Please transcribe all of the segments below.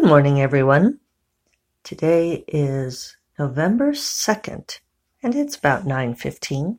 Good morning, everyone. Today is November 2nd, and it's about 9.15.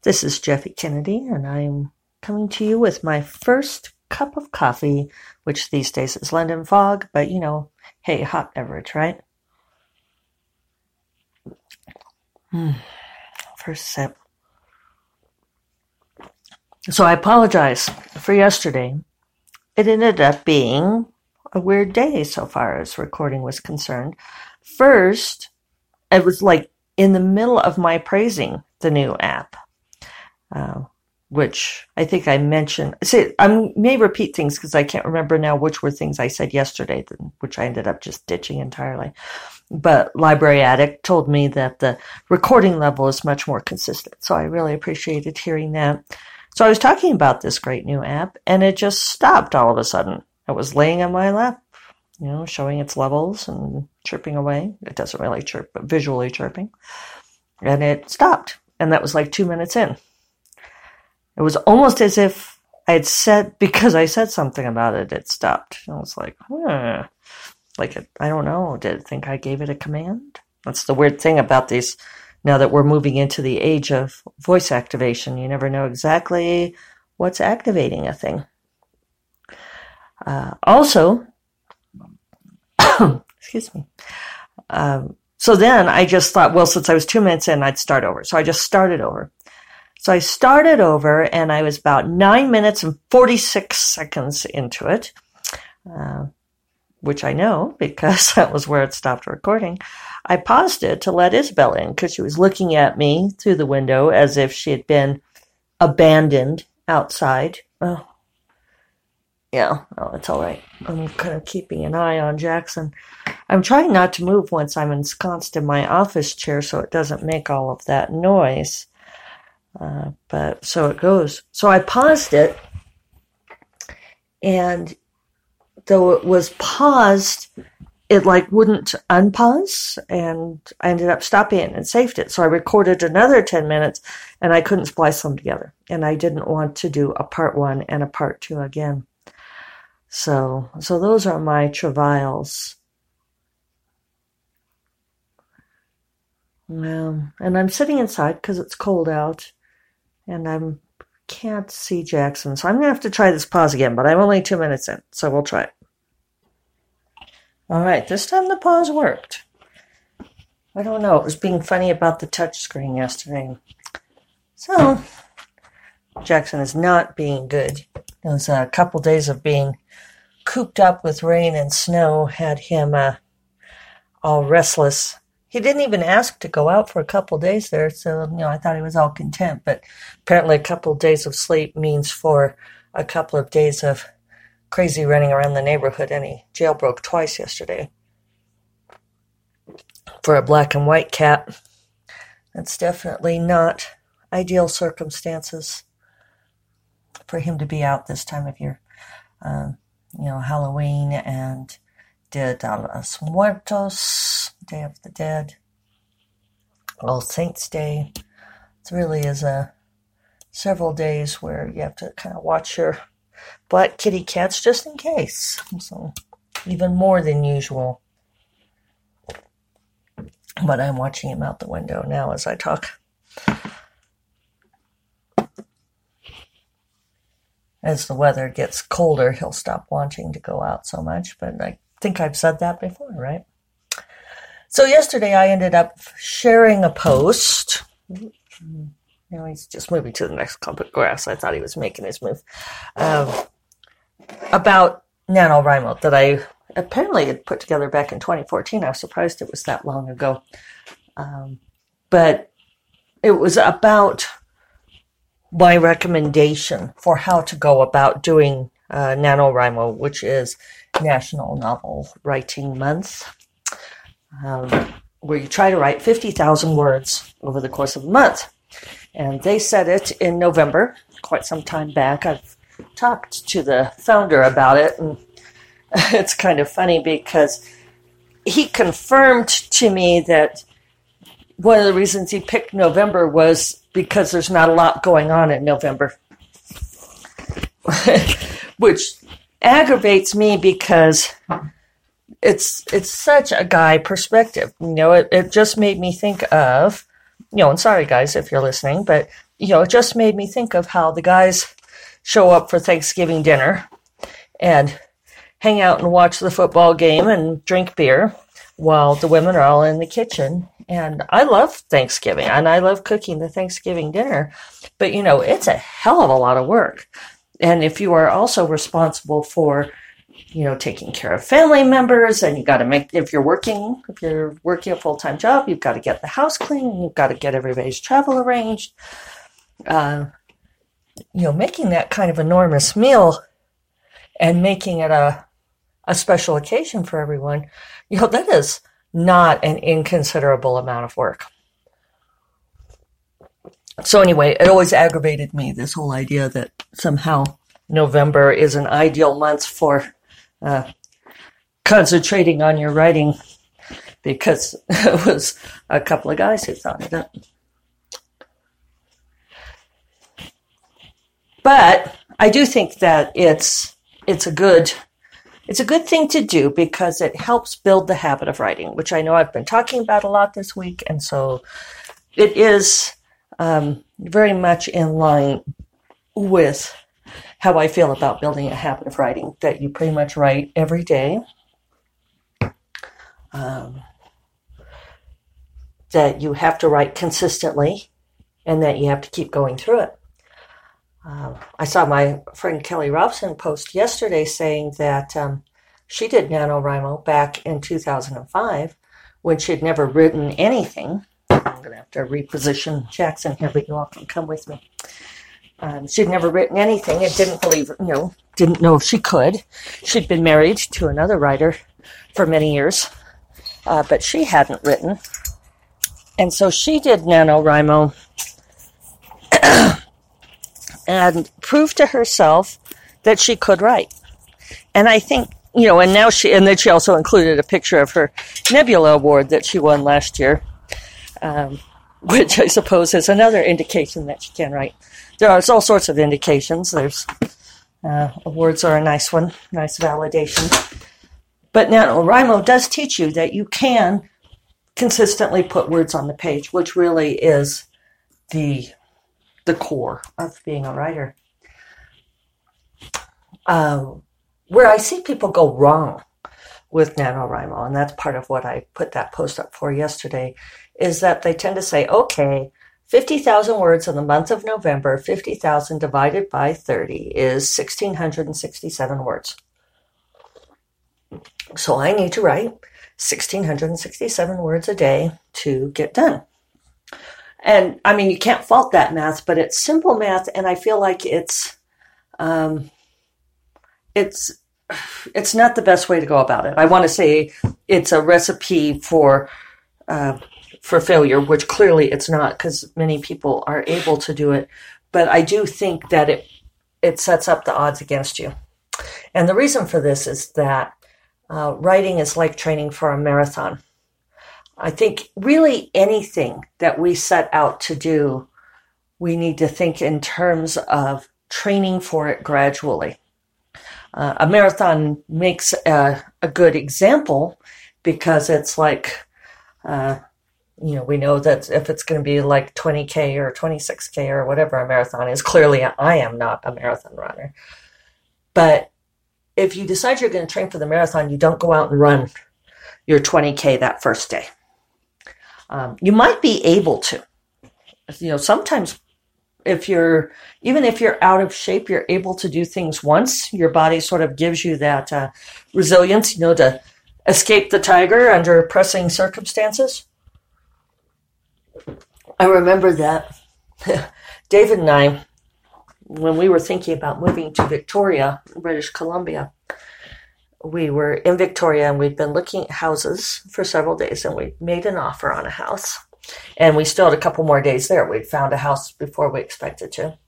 This is Jeffe Kennedy, and I'm coming to you with my first cup of coffee, which these days is London Fog, but you know, hey, hot beverage, right? Mm, first sip. So I apologize for yesterday. It ended up being a weird day so far as recording was concerned. First, it was like in the middle of my praising the new app, uh, which I think I mentioned. See, I may repeat things because I can't remember now which were things I said yesterday, which I ended up just ditching entirely. But Library Addict told me that the recording level is much more consistent. So I really appreciated hearing that. So I was talking about this great new app and it just stopped all of a sudden. It was laying on my lap, you know, showing its levels and chirping away. It doesn't really chirp, but visually chirping. And it stopped. And that was like two minutes in. It was almost as if I had said, because I said something about it, it stopped. I was like. Like, it, I don't know. Did it think I gave it a command? That's the weird thing about these. Now that we're moving into the age of voice activation, you never know exactly what's activating a thing. Uh, also, excuse me. Um, so then I just thought, well, since I was two minutes in, I'd start over. So I just started over. So I started over and I was about nine minutes and 46 seconds into it, uh, which I know because that was where it stopped recording. I paused it to let Isabel in because she was looking at me through the window as if she had been abandoned outside. Oh, yeah, oh, it's all right. I'm kind of keeping an eye on Jackson. I'm trying not to move once I'm ensconced in my office chair so it doesn't make all of that noise. Uh, but so it goes. So I paused it, and though it was paused, it like wouldn't unpause, and I ended up stopping it and saved it. So I recorded another 10 minutes, and I couldn't splice them together. And I didn't want to do a part one and a part two again. So, so those are my travails. Well, and I'm sitting inside because it's cold out, and I can't see Jackson. So I'm gonna have to try this pause again. But I'm only two minutes in, so we'll try it. All right, this time the pause worked. I don't know. It was being funny about the touch screen yesterday. So Jackson is not being good. It was a couple days of being cooped up with rain and snow had him uh, all restless. He didn't even ask to go out for a couple days there, so you know I thought he was all content. But apparently, a couple of days of sleep means for a couple of days of crazy running around the neighborhood, and he jailbroke twice yesterday. For a black and white cat, that's definitely not ideal circumstances for him to be out this time of year. Um, you know, Halloween and Dia de los Muertos, Day of the Dead, All Saints Day. It really is a several days where you have to kind of watch your black kitty cats just in case. So even more than usual. But I'm watching him out the window now as I talk. As the weather gets colder, he'll stop wanting to go out so much. But I think I've said that before, right? So yesterday I ended up sharing a post. Now he's just moving to the next clump of grass. I thought he was making his move. Um, about NaNoWriMo that I apparently had put together back in 2014. I was surprised it was that long ago. Um, but it was about my recommendation for how to go about doing uh, NaNoWriMo, which is National Novel Writing Month, um, where you try to write 50,000 words over the course of a month. And they said it in November, quite some time back. I've talked to the founder about it, and it's kind of funny because he confirmed to me that one of the reasons he picked November was because there's not a lot going on in November, which aggravates me because it's it's such a guy perspective. You know, it, it just made me think of, you know, and sorry guys if you're listening, but you know, it just made me think of how the guys show up for Thanksgiving dinner and hang out and watch the football game and drink beer while the women are all in the kitchen. And I love Thanksgiving and I love cooking the Thanksgiving dinner, but you know, it's a hell of a lot of work. And if you are also responsible for, you know, taking care of family members and you got to make, if you're working, if you're working a full time job, you've got to get the house clean, you've got to get everybody's travel arranged. Uh, you know, making that kind of enormous meal and making it a, a special occasion for everyone, you know, that is not an inconsiderable amount of work. So anyway, it always aggravated me, this whole idea that somehow November is an ideal month for uh, concentrating on your writing because it was a couple of guys who thought of that. But I do think that it's it's a good it's a good thing to do because it helps build the habit of writing, which I know I've been talking about a lot this week, and so it is um, very much in line with how I feel about building a habit of writing. That you pretty much write every day. Um, that you have to write consistently, and that you have to keep going through it. Uh, I saw my friend Kelly Robson post yesterday saying that um, she did NaNoWriMo back in 2005 when she had never written anything. I'm going to have to reposition Jackson here, but you all can come with me. Um, she'd never written anything and didn't believe, you know, didn't know if she could. She'd been married to another writer for many years, uh, but she hadn't written. And so she did NaNoWriMo and proved to herself that she could write. And I think, you know, and now she, and then she also included a picture of her Nebula Award that she won last year, um, which I suppose is another indication that she can write. There are all sorts of indications. There's, uh, awards are a nice one, nice validation. But now NaNoWriMo does teach you that you can consistently put words on the page, which really is the the core of being a writer. Um, where I see people go wrong with NaNoWriMo, and that's part of what I put that post up for yesterday, is that they tend to say, okay, 50,000 words in the month of November, 50,000 divided by 30 is 1,667 words. So I need to write 1,667 words a day to get done. And I mean, you can't fault that math, but it's simple math, and I feel like it's, um, it's, it's not the best way to go about it. I want to say it's a recipe for, uh, for failure, which clearly it's not, because many people are able to do it. But I do think that it, it sets up the odds against you. And the reason for this is that uh, writing is like training for a marathon. I think really anything that we set out to do, we need to think in terms of training for it gradually. Uh, a marathon makes a, a, good example because it's like, uh, you know, we know that if it's going to be like 20K or 26K or whatever a marathon is, clearly I am not a marathon runner. But if you decide you're going to train for the marathon, you don't go out and run your 20K that first day. Um, you might be able to. You know, sometimes if you're even if you're out of shape, you're able to do things once. Your body sort of gives you that uh, resilience, you know, to escape the tiger under pressing circumstances. I remember that David and I, when we were thinking about moving to Victoria, British Columbia, we were in Victoria and we'd been looking at houses for several days and we made an offer on a house. And we still had a couple more days there. We'd found a house before we expected to.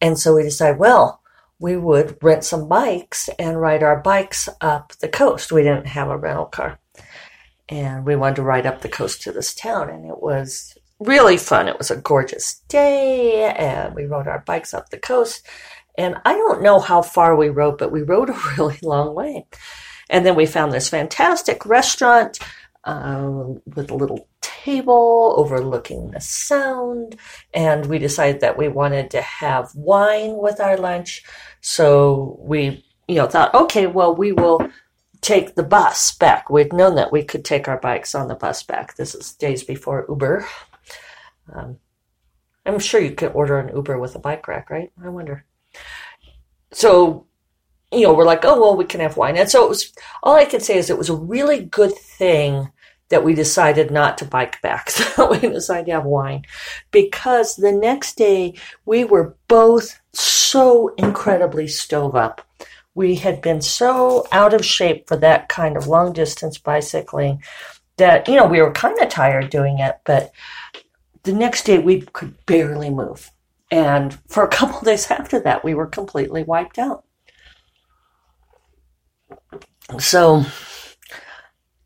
And so we decided, well, we would rent some bikes and ride our bikes up the coast. We didn't have a rental car. And we wanted to ride up the coast to this town. And it was really fun. It was a gorgeous day. And we rode our bikes up the coast. And I don't know how far we rode, but we rode a really long way. And then we found this fantastic restaurant um, with a little table overlooking the sound. And we decided that we wanted to have wine with our lunch. So we, you know, thought, okay, well, we will take the bus back. We'd known that we could take our bikes on the bus back. This is days before Uber. Um, I'm sure you could order an Uber with a bike rack, right? I wonder. So, you know, we're like, oh, well, we can have wine. And so it was, all I can say is it was a really good thing that we decided not to bike back. So we decided to have wine because the next day we were both so incredibly stove up. We had been so out of shape for that kind of long distance bicycling that, you know, we were kind of tired doing it, but the next day we could barely move. And for a couple days after that, we were completely wiped out. So,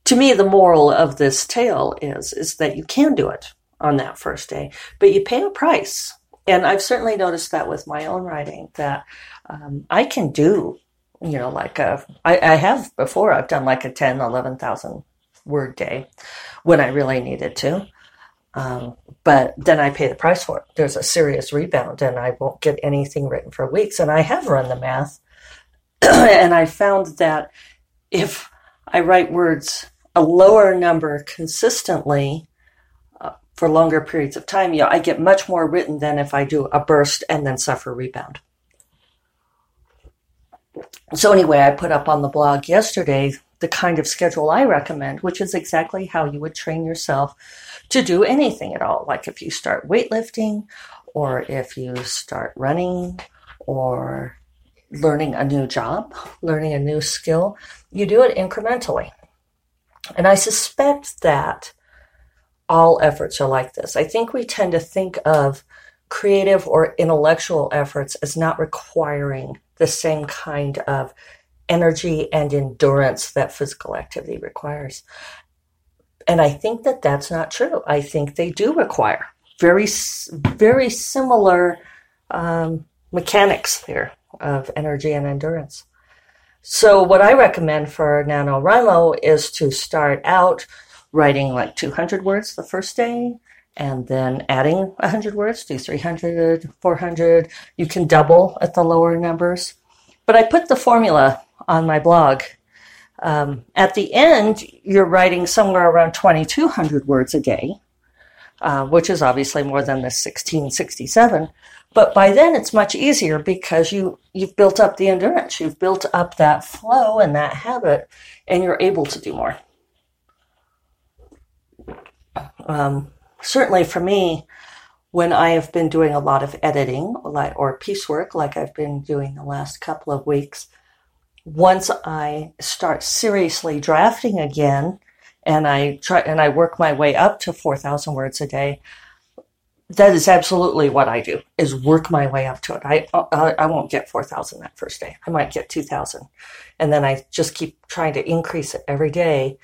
to me, the moral of this tale is is that you can do it on that first day, but you pay a price. And I've certainly noticed that with my own writing that um, I can do, you know, like a, I, I have before, I've done like a 10, 11,000 word day when I really needed to. Um, but then I pay the price for it. There's a serious rebound and I won't get anything written for weeks. And I have run the math and I found that if I write words a lower number consistently uh, for longer periods of time, you know, I get much more written than if I do a burst and then suffer rebound. So anyway, I put up on the blog yesterday the kind of schedule I recommend, which is exactly how you would train yourself to do anything at all. Like if you start weightlifting, or if you start running, or learning a new job, learning a new skill, you do it incrementally. And I suspect that all efforts are like this. I think we tend to think of creative or intellectual efforts as not requiring the same kind of energy and endurance that physical activity requires. And I think that that's not true. I think they do require very, very similar um, mechanics there of energy and endurance. So, what I recommend for NaNoWriMo is to start out writing like 200 words the first day and then adding 100 words, do 300, 400. You can double at the lower numbers. But I put the formula on my blog. Um, at the end, you're writing somewhere around 2,200 words a day, uh, which is obviously more than the 1667. But by then, it's much easier because you you've built up the endurance, you've built up that flow and that habit, and you're able to do more. Um, certainly, for me, when I have been doing a lot of editing or piecework, like I've been doing the last couple of weeks, once I start seriously drafting again and I try and I work my way up to 4,000 words a day, that is absolutely what I do is work my way up to it. I, I, I won't get 4,000 that first day. I might get 2,000. And then I just keep trying to increase it every day.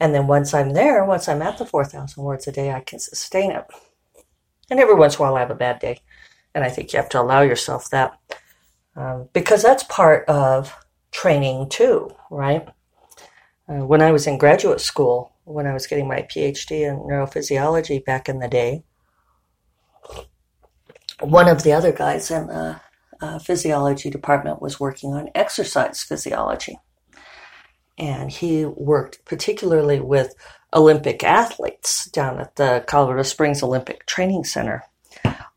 And then once I'm there, once I'm at the 4,000 words a day, I can sustain it. And every once in a while I have a bad day. And I think you have to allow yourself that um, because that's part of training too, right? Uh, when I was in graduate school, when I was getting my PhD in neurophysiology back in the day, one of the other guys in the uh, physiology department was working on exercise physiology. And he worked particularly with Olympic athletes down at the Colorado Springs Olympic Training Center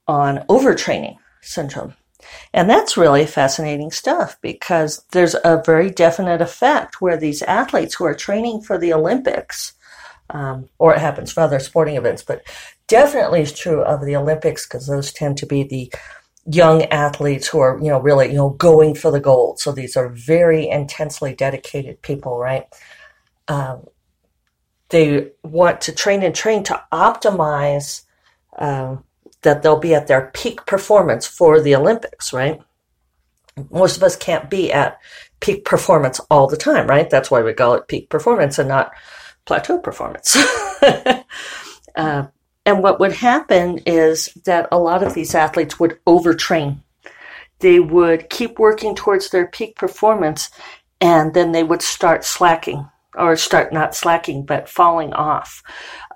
on overtraining syndrome. And that's really fascinating stuff because there's a very definite effect where these athletes who are training for the Olympics, um, or it happens for other sporting events, but definitely is true of the Olympics because those tend to be the young athletes who are, you know, really, you know, going for the gold. So these are very intensely dedicated people, right? Um, they want to train and train to optimize um, that they'll be at their peak performance for the Olympics, right? Most of us can't be at peak performance all the time, right? That's why we call it peak performance and not plateau performance. uh, and what would happen is that a lot of these athletes would overtrain. They would keep working towards their peak performance and then they would start slacking or start not slacking but falling off.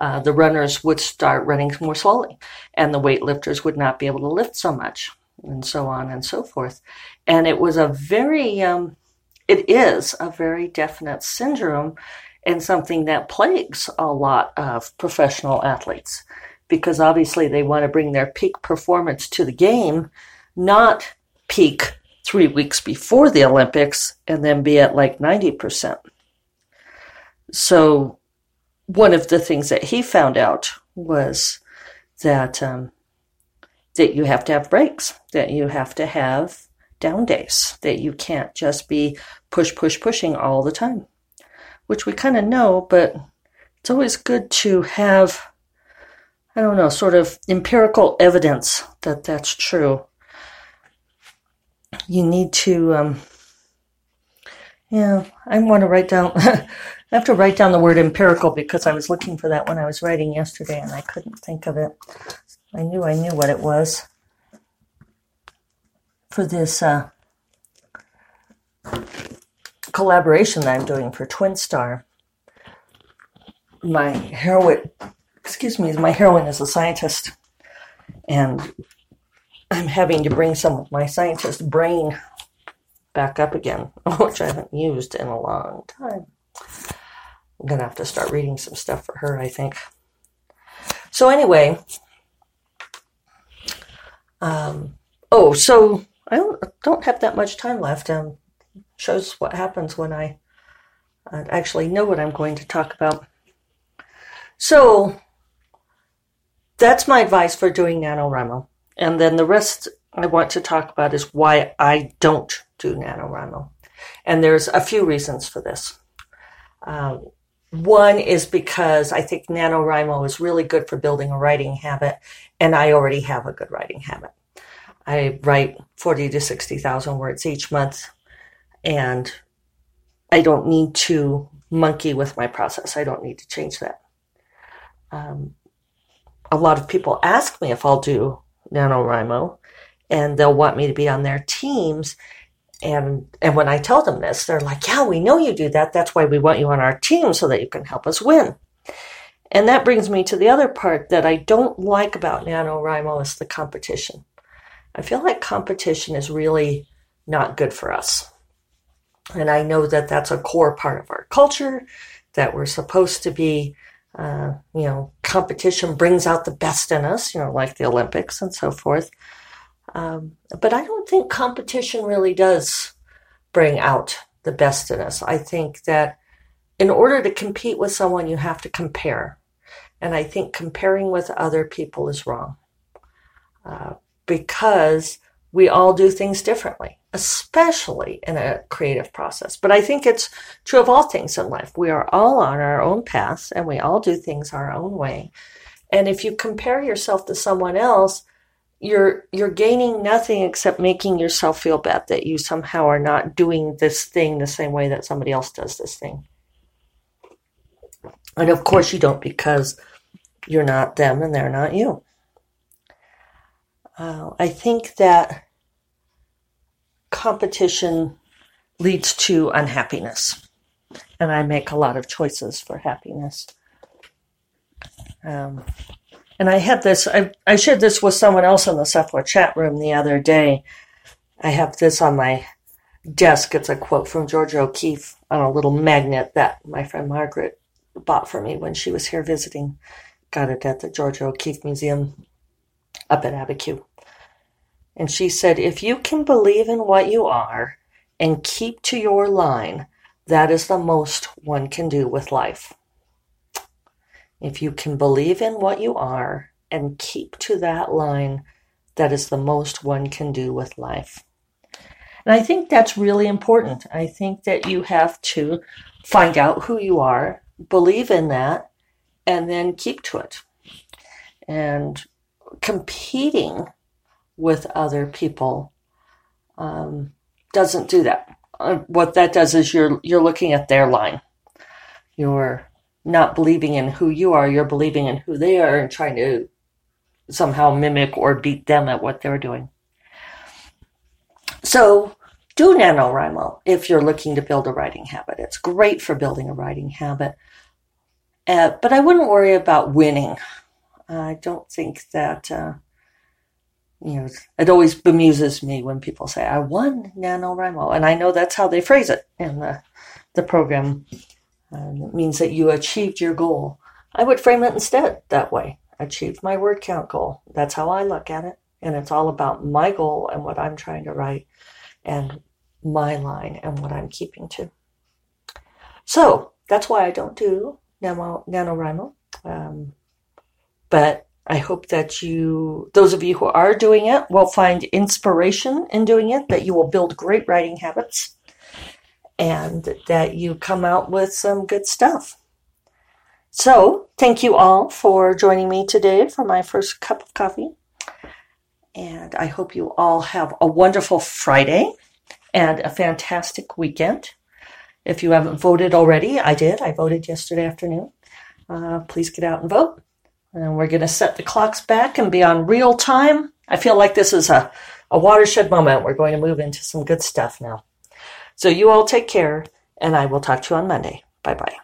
Uh, the runners would start running more slowly, and the weightlifters would not be able to lift so much, and so on and so forth. And it was a very, um, it is a very definite syndrome and something that plagues a lot of professional athletes because obviously they want to bring their peak performance to the game, not peak three weeks before the Olympics and then be at like 90%. So, one of the things that he found out was that um, that you have to have breaks, that you have to have down days, that you can't just be push, push, pushing all the time, which we kind of know, but it's always good to have, I don't know, sort of empirical evidence that that's true. You need to, um, yeah, I want to write down, I have to write down the word empirical because I was looking for that when I was writing yesterday and I couldn't think of it. I knew I knew what it was for this uh, collaboration that I'm doing for Twin Star. My heroine, excuse me, my heroine is a scientist, and I'm having to bring some of my scientist brain back up again, which I haven't used in a long time. I'm going to have to start reading some stuff for her, I think. So, anyway, um, oh, so I don't, don't have that much time left. Um, shows what happens when I uh, actually know what I'm going to talk about. So, that's my advice for doing NaNoWriMo. And then the rest I want to talk about is why I don't do NaNoWriMo. And there's a few reasons for this. Um, one is because I think NaNoWriMo is really good for building a writing habit, and I already have a good writing habit. I write 40 to 60,000 words each month, and I don't need to monkey with my process. I don't need to change that. Um, a lot of people ask me if I'll do NaNoWriMo and they'll want me to be on their teams. And, and when I tell them this, they're like, yeah, we know you do that. That's why we want you on our team so that you can help us win. And that brings me to the other part that I don't like about NaNoWriMo is the competition. I feel like competition is really not good for us. And I know that that's a core part of our culture, that we're supposed to be uh, you know, competition brings out the best in us, you know, like the Olympics and so forth. Um, but I don't think competition really does bring out the best in us. I think that in order to compete with someone, you have to compare. And I think comparing with other people is wrong uh, because we all do things differently especially in a creative process. But I think it's true of all things in life. We are all on our own paths and we all do things our own way. And if you compare yourself to someone else, you're you're gaining nothing except making yourself feel bad that you somehow are not doing this thing the same way that somebody else does this thing. And of course you don't because you're not them and they're not you. Uh, I think that competition leads to unhappiness. And I make a lot of choices for happiness. Um, and I had this, I, I shared this with someone else in the Cephalor chat room the other day. I have this on my desk. It's a quote from Georgia O'Keeffe on a little magnet that my friend Margaret bought for me when she was here visiting. Got it at the Georgia O'Keeffe Museum up at Abiquiu. And she said, If you can believe in what you are and keep to your line, that is the most one can do with life. If you can believe in what you are and keep to that line, that is the most one can do with life. And I think that's really important. I think that you have to find out who you are, believe in that, and then keep to it. And competing with other people um, doesn't do that. Uh, what that does is you're you're looking at their line. You're not believing in who you are. You're believing in who they are and trying to somehow mimic or beat them at what they're doing. So do NaNoWriMo if you're looking to build a writing habit. It's great for building a writing habit. Uh, but I wouldn't worry about winning. I don't think that, uh, you know, it always bemuses me when people say, I won NaNoWriMo. And I know that's how they phrase it in the, the program. And it means that you achieved your goal. I would frame it instead that way. Achieved my word count goal. That's how I look at it. And it's all about my goal and what I'm trying to write and my line and what I'm keeping to. So that's why I don't do Nano, NaNoWriMo. Um, but I hope that you, those of you who are doing it, will find inspiration in doing it, that you will build great writing habits, and that you come out with some good stuff. So, thank you all for joining me today for my first cup of coffee. And I hope you all have a wonderful Friday and a fantastic weekend. If you haven't voted already, I did. I voted yesterday afternoon. Uh, please get out and vote. And we're going to set the clocks back and be on real time. I feel like this is a, a watershed moment. We're going to move into some good stuff now. So you all take care, and I will talk to you on Monday. Bye bye.